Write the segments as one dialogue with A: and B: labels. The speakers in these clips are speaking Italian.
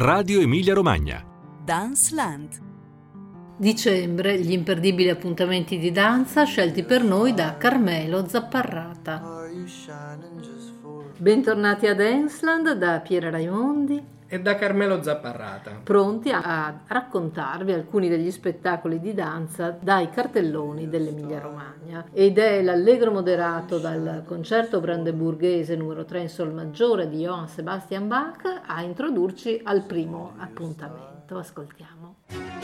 A: Radio Emilia Romagna.
B: Dance Land.
C: Dicembre, gli imperdibili appuntamenti di danza scelti per noi da Carmelo Zapparrata. Bentornati a Danceland da Piera Raimondi
D: e da Carmelo Zapparrata.
C: Pronti a raccontarvi alcuni degli spettacoli di danza dai cartelloni dell'Emilia Romagna. Ed è l'allegro moderato dal concerto brandeburghese numero 3 in sol maggiore di Johann Sebastian Bach a introdurci al primo appuntamento. Ascoltiamo.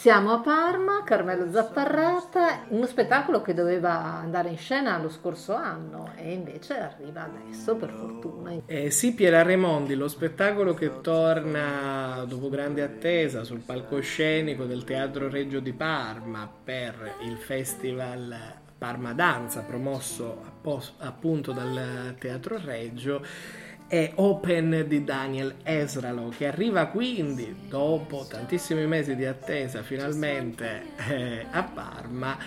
C: Siamo a Parma, Carmelo Zapparrata, uno spettacolo che doveva andare in scena lo scorso anno e invece arriva adesso per fortuna.
D: Eh sì, Piera Raimondi, lo spettacolo che torna dopo grande attesa sul palcoscenico del Teatro Reggio di Parma per il Festival Parma Danza promosso appunto dal Teatro Reggio è Open di Daniel Esralo che arriva quindi dopo tantissimi mesi di attesa finalmente eh, a Parma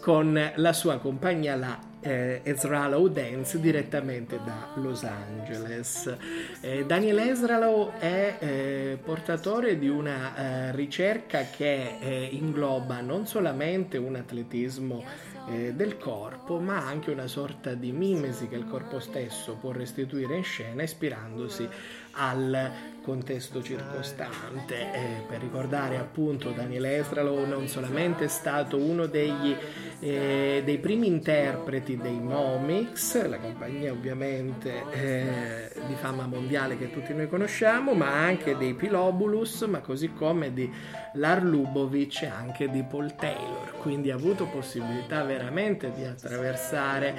D: con la sua compagnia la eh, Esralo Dance direttamente da Los Angeles. Eh, Daniel Esralo è eh, portatore di una eh, ricerca che eh, ingloba non solamente un atletismo eh, del corpo, ma anche una sorta di mimesi che il corpo stesso può restituire in scena ispirandosi al contesto circostante. Eh, per ricordare appunto Daniele Estralo non solamente è stato uno degli, eh, dei primi interpreti dei Momix, la compagnia ovviamente eh, di fama mondiale che tutti noi conosciamo, ma anche dei Pilobulus, ma così come di Lar Lubovic e anche di Paul Taylor, quindi ha avuto possibilità veramente di attraversare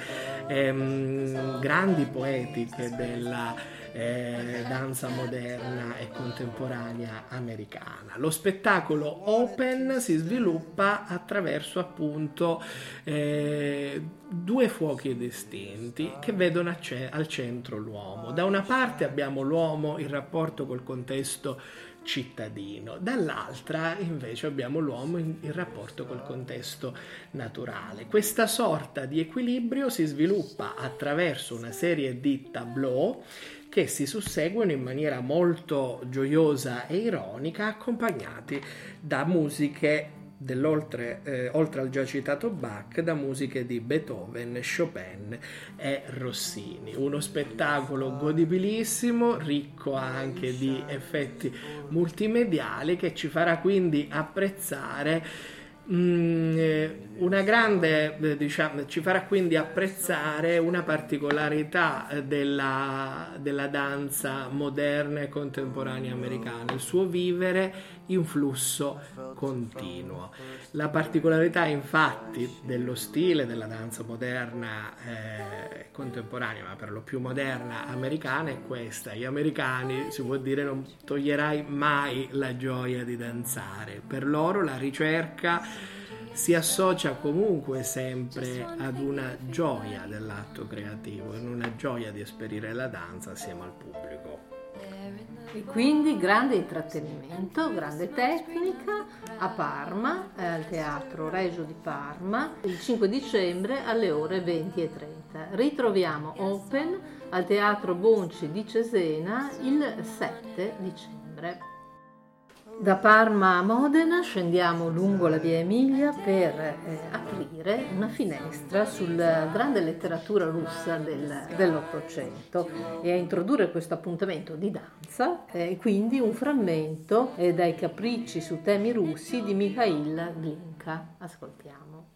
D: ehm, grandi poetiche della eh, danza moderna e contemporanea americana. Lo spettacolo open si sviluppa attraverso appunto eh, due fuochi distinti che vedono al centro l'uomo. Da una parte abbiamo l'uomo in rapporto col contesto cittadino, dall'altra invece abbiamo l'uomo in, in, rapporto col contesto naturale. Questa sorta di equilibrio si sviluppa attraverso una serie di tableau che si susseguono in maniera molto gioiosa e ironica, accompagnati da musiche dell'oltre eh, oltre al già citato Bach da musiche di Beethoven, Chopin e Rossini. Uno spettacolo godibilissimo, ricco anche di effetti multimediali che ci farà quindi apprezzare una grande, eh, diciamo, ci farà quindi apprezzare una particolarità eh, della, della, danza moderna e contemporanea americana, il suo vivere in flusso continuo. La particolarità infatti dello stile della danza moderna eh, contemporanea, ma per lo più moderna americana è questa. Gli americani, si può dire, non toglierai mai la gioia di danzare. Per loro la ricerca si associa comunque sempre ad una gioia dell'atto creativo, in una gioia di esperire la danza assieme al pubblico.
C: E quindi grande intrattenimento, grande tecnica a Parma, eh, al Teatro Regio di Parma, il 5 dicembre alle ore 20.30. Ritroviamo Open al Teatro Bonci di Cesena il 7 dicembre. Da Parma a Modena scendiamo lungo la via Emilia per eh, aprire una finestra sulla grande letteratura russa del, dell'Ottocento e a introdurre questo appuntamento di danza e eh, quindi un frammento eh, dai capricci su temi russi di Mikhail Glinka. Ascoltiamo.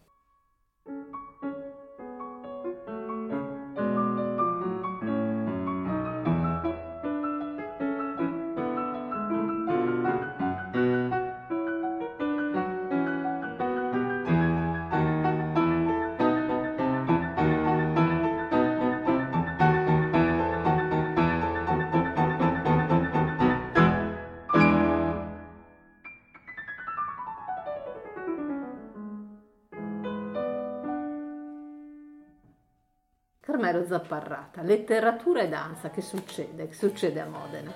C: Zapparrata, letteratura e danza, che succede? Che succede a Modena?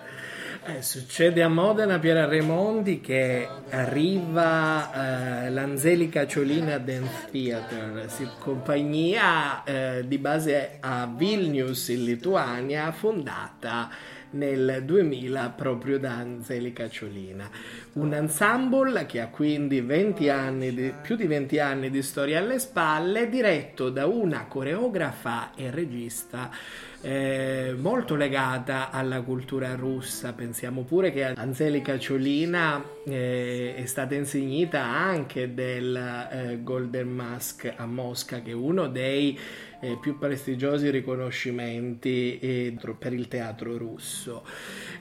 D: Eh, succede a Modena Piera Raimondi che arriva eh, l'Anzelica Ciolina Dance Theater, compagnia eh, di base a Vilnius in Lituania, fondata nel 2000 proprio da Anzelica Ciolina. Un ensemble che ha quindi 20 anni di, più di 20 anni di storia alle spalle, diretto da una coreografa e regista eh, molto legata alla cultura russa. Pensiamo pure che Anzelica Ciolina eh, è stata insignita anche del eh, Golden Mask a Mosca, che è uno dei eh, più prestigiosi riconoscimenti eh, per il teatro russo.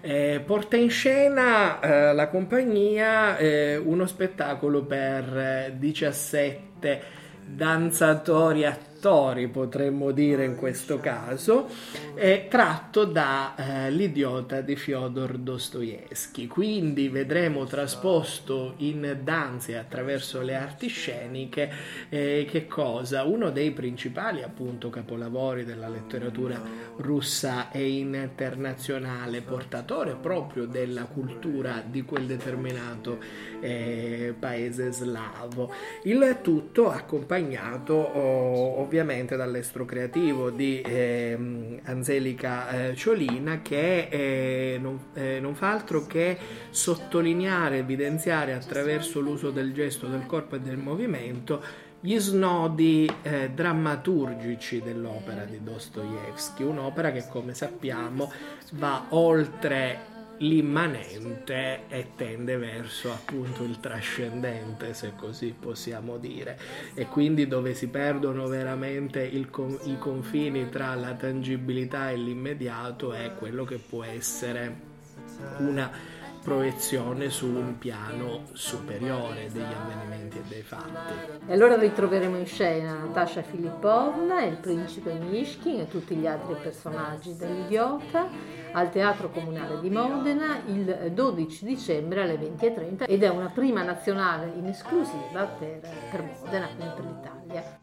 D: Eh, porta in scena eh, la compagnia eh, uno spettacolo per 17 danzatori attori attori, potremmo dire in questo caso, è tratto dall'idiota eh, di Fyodor Dostoevsky. Quindi vedremo trasposto in danze attraverso le arti sceniche eh, che cosa? Uno dei principali appunto capolavori della letteratura russa e internazionale, portatore proprio della cultura di quel determinato eh, paese slavo. Il tutto accompagnato oh, ovviamente dall'estro creativo di eh, Angelica eh, Ciolina che eh, non, eh, non, fa altro che sottolineare, evidenziare attraverso l'uso del gesto del corpo e del movimento gli snodi eh, drammaturgici dell'opera di Dostoevsky, un'opera che come sappiamo va oltre l'immanente e tende verso appunto il trascendente, se così possiamo dire, e quindi dove si perdono veramente il, i confini tra la tangibilità e l'immediato è quello che può essere una proiezione su un piano superiore degli avvenimenti e dei fatti.
C: E allora ritroveremo in scena Natasha Filippovna, il principe Mishkin e tutti gli altri personaggi dell'idiota al Teatro Comunale di Modena il 12 dicembre alle 20.30 ed è una prima nazionale in esclusiva per, per Modena, quindi per l'Italia.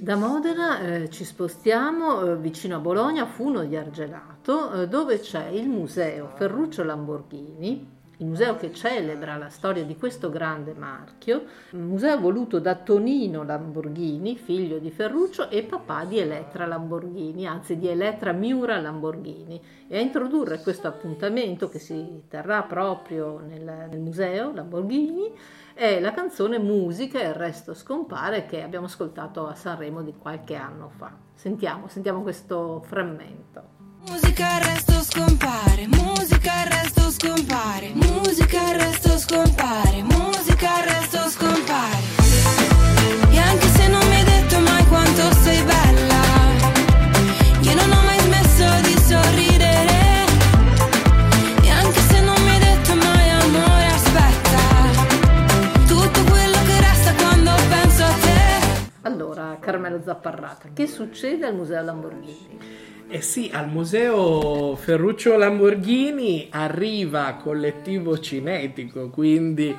C: Da Modena eh, ci spostiamo eh, vicino a Bologna, Funo di Argelato, eh, dove c'è il museo Ferruccio Lamborghini, il museo che celebra la storia di questo grande marchio, un museo voluto da Tonino Lamborghini, figlio di Ferruccio e papà di Elettra Lamborghini, anzi di Elettra Miura Lamborghini. E a introdurre questo appuntamento che si terrà proprio nel, nel museo Lamborghini è la canzone Musica e il resto scompare che abbiamo ascoltato a Sanremo di qualche anno fa. Sentiamo, sentiamo questo frammento. Musica il resto scompare, musica il resto scompare, musica il resto scompare, musica il resto scompare. E anche se non mi hai detto mai quanto sei bella, io non ho mai smesso di sorridere. E anche se non mi hai detto mai amore, aspetta, tutto quello che resta quando penso a te. Allora, Carmelo Zapparrata, che succede al Museo Lamborghini?
D: Eh sì, al museo Ferruccio Lamborghini arriva collettivo cinetico, quindi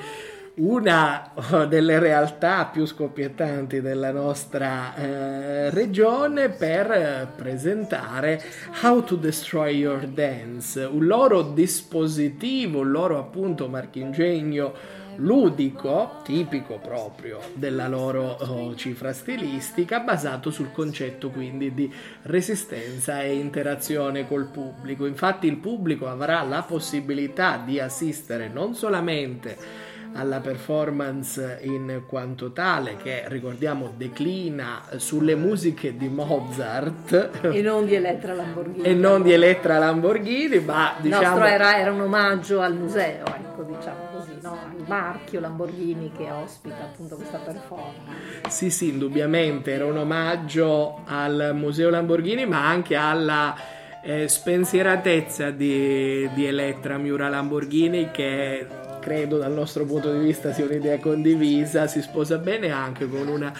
D: una delle realtà più scoppiettanti della nostra eh, regione per presentare How to Destroy Your Dance, un loro dispositivo, un loro appunto marchingegno ludico, tipico proprio della loro oh, cifra stilistica, basato sul concetto quindi di resistenza e interazione col pubblico. Infatti il pubblico avrà la possibilità di assistere non solamente alla performance in quanto tale che ricordiamo declina sulle musiche di Mozart.
C: E non di Elettra Lamborghini.
D: E non di Elettra Lamborghini ma diciamo
C: il nostro era, era un omaggio al museo ecco diciamo così no? al marchio Lamborghini che ospita appunto questa performance.
D: Sì sì indubbiamente era un omaggio al museo Lamborghini ma anche alla eh, spensieratezza di, di Elettra Miura Lamborghini che credo dal nostro punto di vista sia un'idea condivisa, si sposa bene anche con una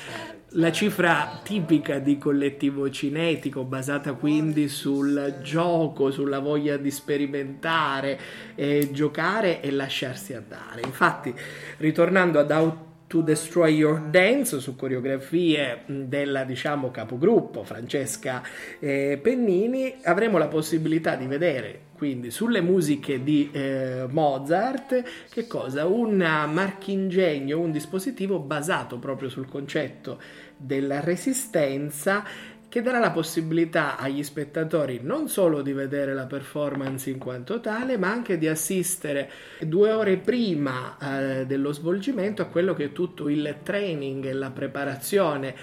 D: la cifra tipica di collettivo cinetico, basata quindi sul gioco, sulla voglia di sperimentare, eh, giocare e lasciarsi andare. Infatti, ritornando ad Out To Destroy Your Dance su coreografie della diciamo capogruppo Francesca eh, Pennini avremo la possibilità di vedere quindi sulle musiche di eh, Mozart che cosa? un marchingegno, un dispositivo basato proprio sul concetto della resistenza che darà la possibilità agli spettatori non solo di vedere la performance in quanto tale, ma anche di assistere due ore prima eh, dello svolgimento a quello che è tutto il training e la preparazione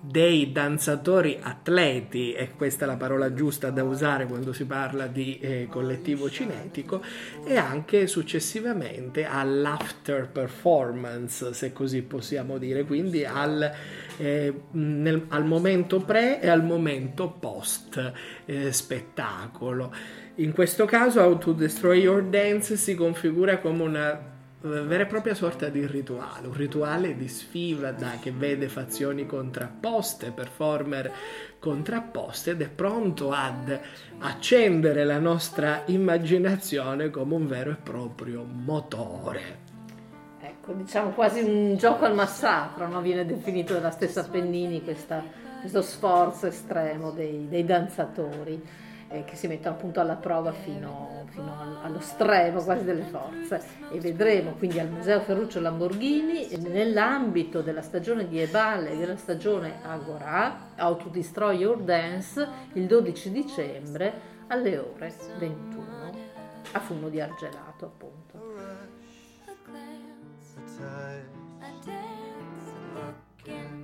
D: dei danzatori atleti, e questa è la parola giusta da usare quando si parla di eh, collettivo cinetico, e anche successivamente all'after performance, se così possiamo dire, quindi al, eh, nel, al momento pre e al momento post eh, spettacolo. In questo caso How to Destroy Your Dance si configura come una vera e propria sorta di rituale, un rituale di sfida che vede fazioni contrapposte, performer contrapposte ed è pronto ad accendere la nostra immaginazione come un vero e proprio motore.
C: Ecco, diciamo quasi un gioco al massacro, no? viene definito dalla stessa Pennini questa, questo sforzo estremo dei, dei danzatori eh, che si mettono appunto alla prova fino, fino, allo stremo quasi delle forze. E vedremo quindi al Museo Ferruccio Lamborghini nell'ambito della stagione di Ebal e della stagione Agora How to Destroy Your Dance il 12 dicembre alle ore 21 a Funo di Argelato appunto.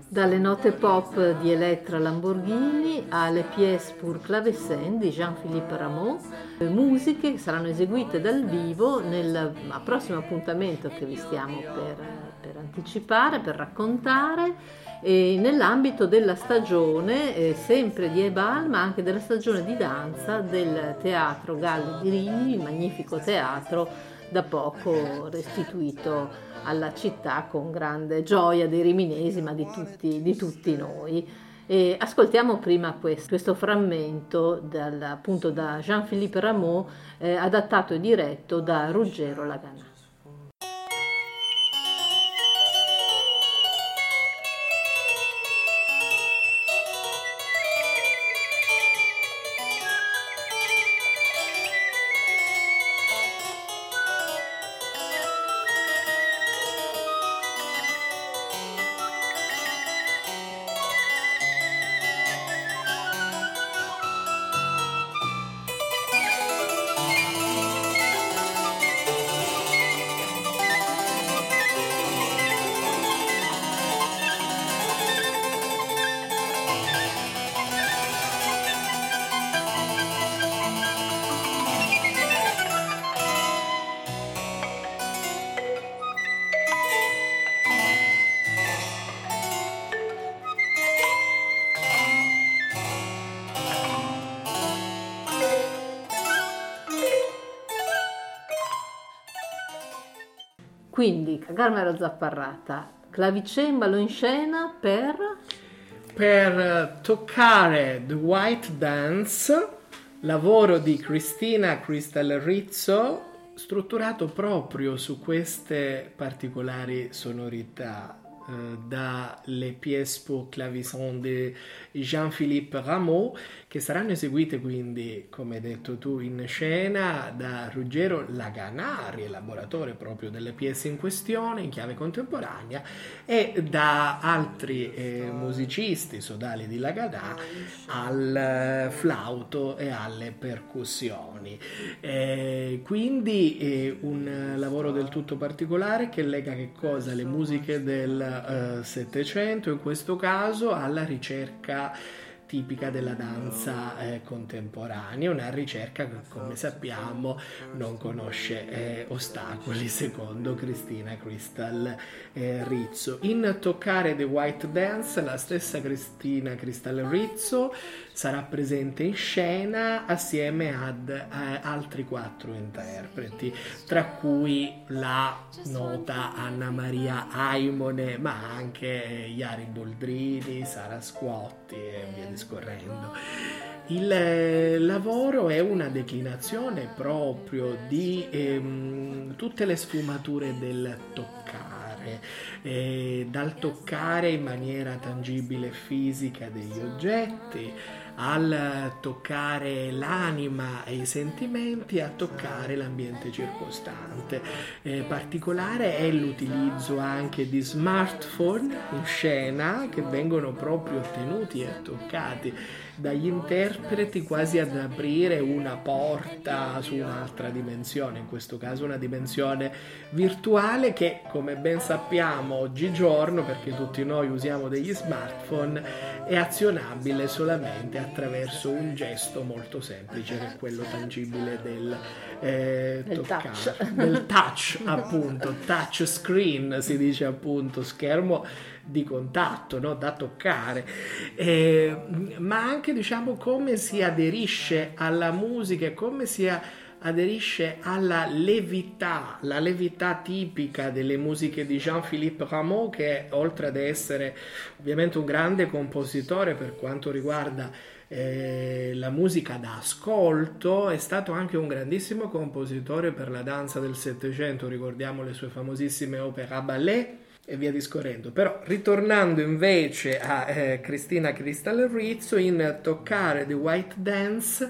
C: Dalle note pop di Elettra Lamborghini alle pièce pour clavecin di Jean-Philippe Rameau, musiche che saranno eseguite dal vivo nel prossimo appuntamento che vi stiamo per, per anticipare, per raccontare, nell'ambito della stagione eh, sempre di Ebal, ma anche della stagione di danza del Teatro Galli di Rimini, il magnifico teatro da poco restituito alla città con grande gioia dei riminesi, ma di tutti, di tutti noi. E ascoltiamo prima questo, questo frammento dal, appunto da Jean-Philippe Rameau, eh, adattato e diretto da Ruggero Laganà. Quindi Carmelo Zapparrata, clavicembalo in scena per...
D: Per eh, toccare The White Dance, lavoro di Cristina Crystal Rizzo, strutturato proprio su queste particolari sonorità dalle pièce pour clavicin di Jean-Philippe Rameau che saranno eseguite quindi, come hai detto tu, in scena da Ruggero Laganari, elaboratore proprio delle pièce in questione in chiave contemporanea, e da altri eh, musicisti sodali di Laganà al eh, flauto e alle percussioni. Eh, quindi eh, un lavoro del tutto particolare che lega che cosa? Le musiche del Settecento, in questo caso alla ricerca tipica della danza eh, contemporanea, una ricerca che come sappiamo non conosce eh, ostacoli secondo Cristina Crystal eh, Rizzo. In Toccare the White Dance la stessa Cristina Crystal Rizzo sarà presente in scena assieme ad eh, altri quattro interpreti, tra cui la nota Anna Maria Aimone, ma anche Iari Boldrini, Sara Squotti e via discorrendo. Il eh, lavoro è una declinazione proprio di ehm, tutte le sfumature del toccare, eh, dal toccare in maniera tangibile e fisica degli oggetti, al toccare l'anima e i sentimenti a toccare l'ambiente circostante. Eh, particolare è l'utilizzo anche di smartphone in scena che vengono proprio ottenuti e toccati dagli interpreti quasi ad aprire una porta su un'altra dimensione, in questo caso una dimensione virtuale che come ben sappiamo oggigiorno, perché tutti noi usiamo degli smartphone, è azionabile solamente attraverso un gesto molto semplice che è quello tangibile del, eh,
C: del
D: toccare,
C: touch.
D: del touch appunto, touch screen si dice appunto, schermo di contatto, no? da toccare, eh, ma anche diciamo come si aderisce alla musica e come si aderisce alla levità, la levità tipica delle musiche di Jean-Philippe Rameau che oltre ad essere ovviamente un grande compositore per quanto riguarda eh, la musica da ascolto, è stato anche un grandissimo compositore per la danza del Settecento, ricordiamo le sue famosissime opere a ballet e via discorrendo. Però ritornando invece a eh, Cristina Crystal Rizzo in Toccare the White Dance,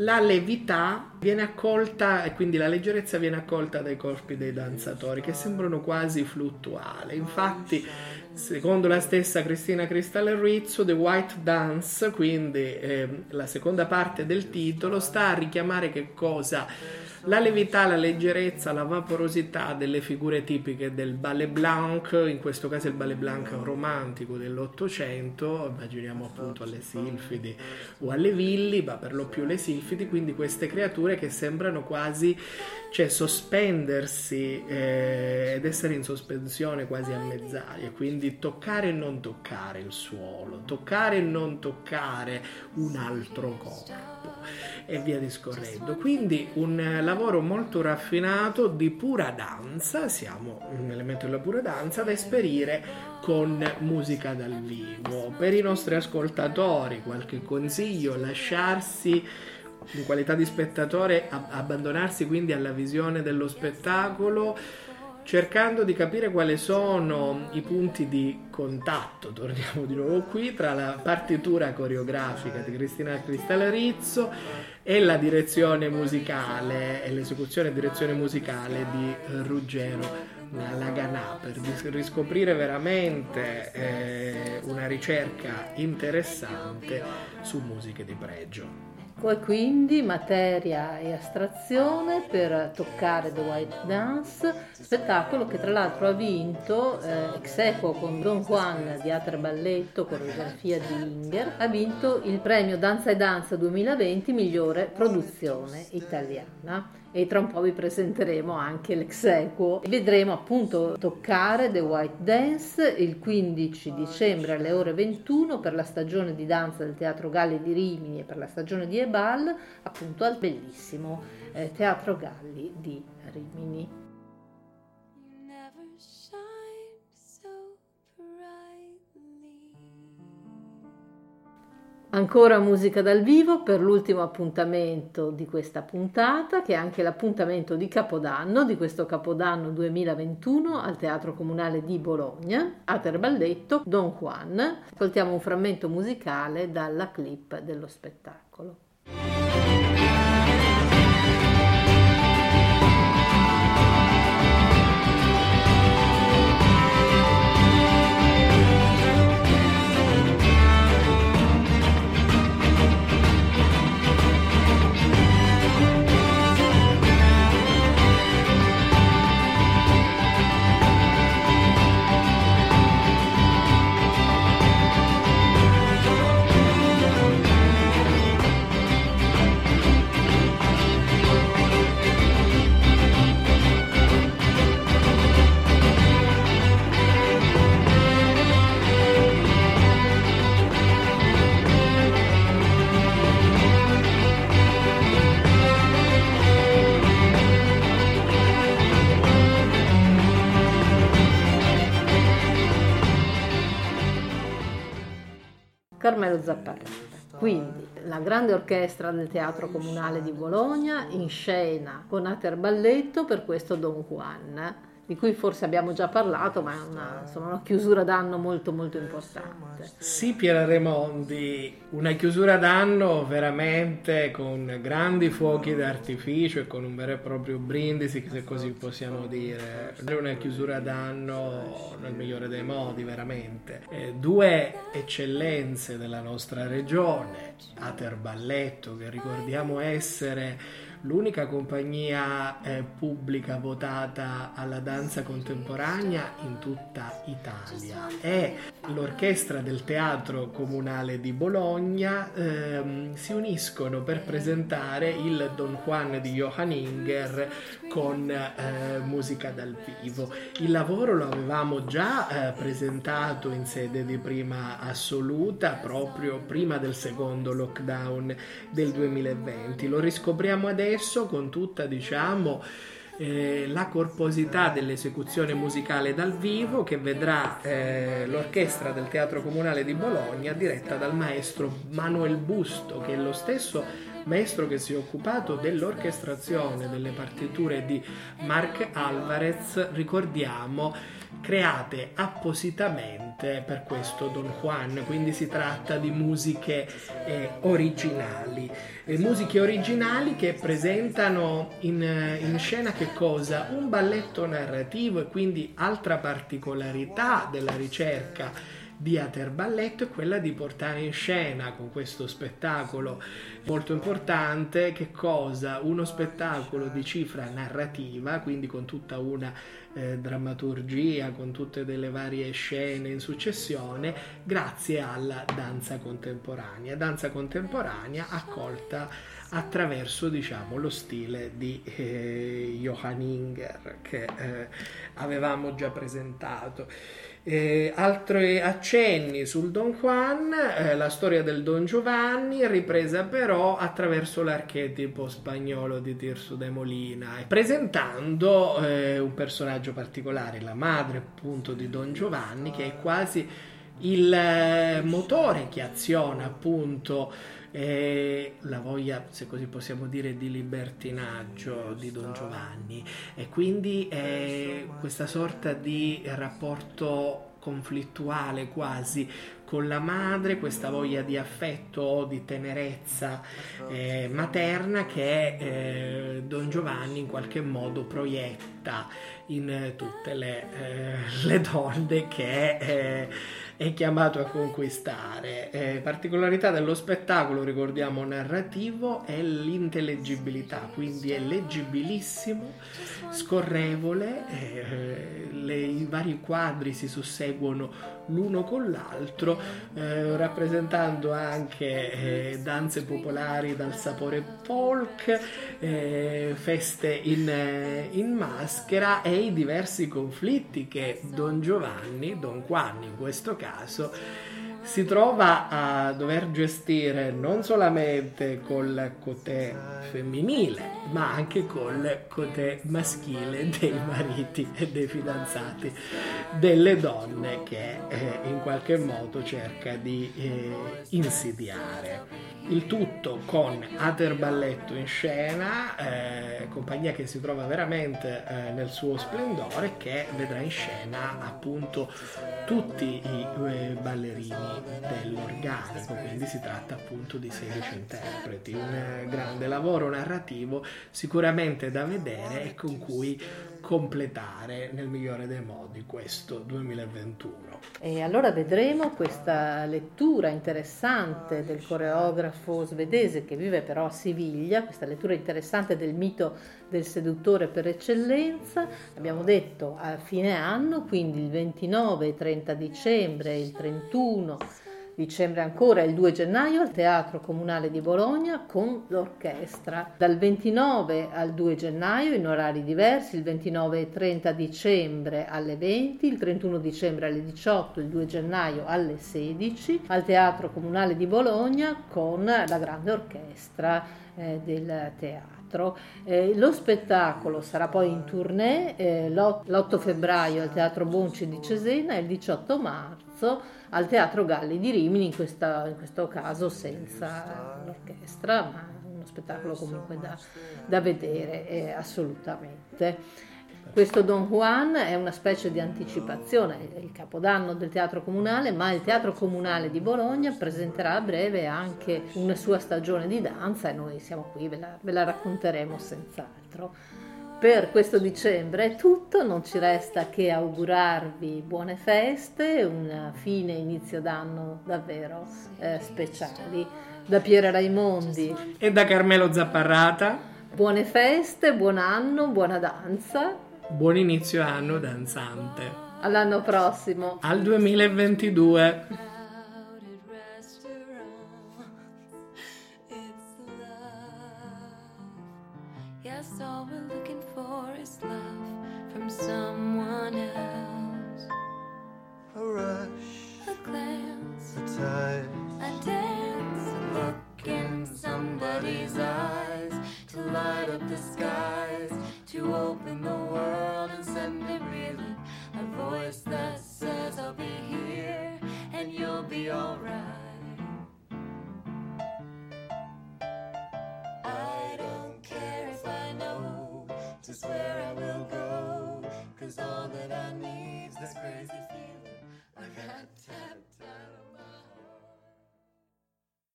D: la levità viene accolta e quindi la leggerezza viene accolta dai corpi dei danzatori che sembrano quasi fluttuali. Infatti, secondo la stessa Cristina Crystal Rizzo, The White Dance, quindi eh, la seconda parte del titolo, sta a richiamare che cosa? La levità, la leggerezza, la vaporosità delle figure tipiche del ballet blanc, in questo caso il ballet blanc romantico dell'Ottocento, immaginiamo appunto alle silfidi o alle villi, ma per lo più le silfidi, quindi queste creature che sembrano quasi cioè, sospendersi eh, ed essere in sospensione quasi a mezz'aria, quindi toccare e non toccare il suolo, toccare e non toccare un altro corpo e via discorrendo. Quindi un lavoro molto raffinato di pura danza, siamo un elemento della pura danza da esperire con musica dal vivo. Per i nostri ascoltatori qualche consiglio, lasciarsi in qualità di spettatore, abbandonarsi quindi alla visione dello spettacolo cercando di capire quali sono i punti di contatto, torniamo di nuovo qui, tra la partitura coreografica di Cristina Cristale Rizzo e la direzione musicale e l'esecuzione e direzione musicale di Ruggero Laganà per riscoprire veramente eh, una ricerca interessante su musiche di pregio.
C: Poi quindi materia e astrazione per toccare The White Dance, spettacolo che tra l'altro ha vinto eh, ex equo con Don Juan di Atre Balletto, coreografia di Inger, ha vinto il premio Danza e Danza 2020 migliore produzione italiana e tra un po' vi presenteremo anche l'ex equo. Vedremo appunto toccare The White Dance il 15 dicembre alle ore 21 per la stagione di danza del Teatro Galli di Rimini e per la stagione di Ebal appunto al bellissimo eh, Teatro Galli di Rimini. Ancora musica dal vivo per l'ultimo appuntamento di questa puntata, che è anche l'appuntamento di Capodanno, di questo Capodanno 2021 al Teatro Comunale di Bologna, Ater Balletto, Don Juan. Ascoltiamo un frammento musicale dalla clip dello spettacolo. Carmelo Zapparetta. Quindi la grande orchestra del Teatro Comunale di Bologna in scena con Ater Balletto per questo Don Juan di cui forse abbiamo già parlato, ma è una, insomma, una chiusura d'anno molto molto importante.
D: Sì, Piera Remondi, una chiusura d'anno veramente con grandi fuochi d'artificio e con un vero e proprio brindisi, se così possiamo dire. Una chiusura d'anno nel migliore dei modi, veramente. Eh, due eccellenze della nostra regione, Ater Balletto, che ricordiamo essere l'unica compagnia eh, pubblica votata alla danza contemporanea in tutta Italia. È l'orchestra del Teatro Comunale di Bologna ehm, si uniscono per presentare il Don Juan di Johann Inger con eh, musica dal vivo. Il lavoro lo avevamo già eh, presentato in sede di prima assoluta proprio prima del secondo lockdown del 2020. Lo riscopriamo adesso adesso con tutta diciamo eh, la corposità dell'esecuzione musicale dal vivo che vedrà eh, l'orchestra del Teatro Comunale di Bologna diretta dal maestro Manuel Busto che è lo stesso maestro che si è occupato dell'orchestrazione delle partiture di Marc Alvarez ricordiamo create appositamente per questo Don Juan, quindi si tratta di musiche eh, originali, eh, musiche originali che presentano in, in, scena che cosa? Un balletto narrativo e quindi altra particolarità della ricerca di Ater Balletto è quella di portare in scena con questo spettacolo molto importante che cosa? Uno spettacolo di cifra narrativa, quindi con tutta una eh, drammaturgia, con tutte delle varie scene in successione, grazie alla danza contemporanea. Danza contemporanea accolta attraverso diciamo, lo stile di eh, Johann Inger che eh, avevamo già presentato. Eh, altri accenni sul Don Juan, eh, la storia del Don Giovanni, ripresa però attraverso l'archetipo spagnolo di Tirso de Molina, presentando eh, un personaggio particolare, la madre appunto di Don Giovanni, che è quasi il eh, motore che aziona appunto eh, la voglia, se così possiamo dire, di libertinaggio di Don Giovanni. E quindi eh, questa sorta di rapporto conflittuale quasi con la madre, questa voglia di affetto o di tenerezza eh, materna che eh, Don Giovanni in qualche modo proietta in tutte le, eh, le donne che eh, è chiamato a conquistare. Eh, particolarità dello spettacolo, ricordiamo, narrativo è l'intellegibilità, quindi è leggibilissimo, scorrevole, eh, le, vari quadri si susseguono l'uno con l'altro, eh, rappresentando anche eh, danze popolari dal sapore folk, eh, feste in, eh, in maschera e i diversi conflitti che Don Giovanni, Don Juan in questo caso si trova a dover gestire non solamente col cotè femminile, ma anche col cotè maschile dei mariti e dei fidanzati delle donne che eh, in qualche modo cerca di eh, insidiare. Il tutto con Ater Balletto in scena, eh, compagnia che si trova veramente eh, nel suo splendore, che vedrà in scena appunto tutti i eh, ballerini dell'organico, quindi si tratta appunto di 16 interpreti, un eh, grande lavoro narrativo sicuramente da vedere e con cui completare nel migliore dei modi questo 2021.
C: E allora vedremo questa lettura interessante del coreografo svedese che vive però a Siviglia, questa lettura interessante del mito del seduttore per eccellenza, abbiamo detto a fine anno, quindi il 29 e 30 dicembre il 31 dicembre ancora il 2 gennaio al Teatro Comunale di Bologna con l'orchestra. Dal 29 al 2 gennaio in orari diversi, il 29 e 30 dicembre alle 20, il 31 dicembre alle 18, il 2 gennaio alle 16 al Teatro Comunale di Bologna con la grande orchestra eh, del teatro. Teatro. Eh, lo spettacolo sarà poi in tournée eh, l'8 febbraio al Teatro Bonci di Cesena e il 18 marzo al Teatro Galli di Rimini, in, questa, in questo caso senza l'orchestra, ma uno spettacolo comunque da, da vedere eh, assolutamente. Questo Don Juan è una specie di anticipazione, è il capodanno del Teatro Comunale, ma il Teatro Comunale di Bologna presenterà a breve anche una sua stagione di danza e noi siamo qui, ve la, ve la racconteremo senz'altro. Per questo dicembre è tutto, non ci resta che augurarvi buone feste, un fine inizio d'anno davvero eh, speciali. Da Piera Raimondi
E: e da Carmelo Zapparrata.
C: Buone feste, buon anno, buona danza
E: Buon inizio anno danzante.
C: All'anno prossimo.
E: Al 2022.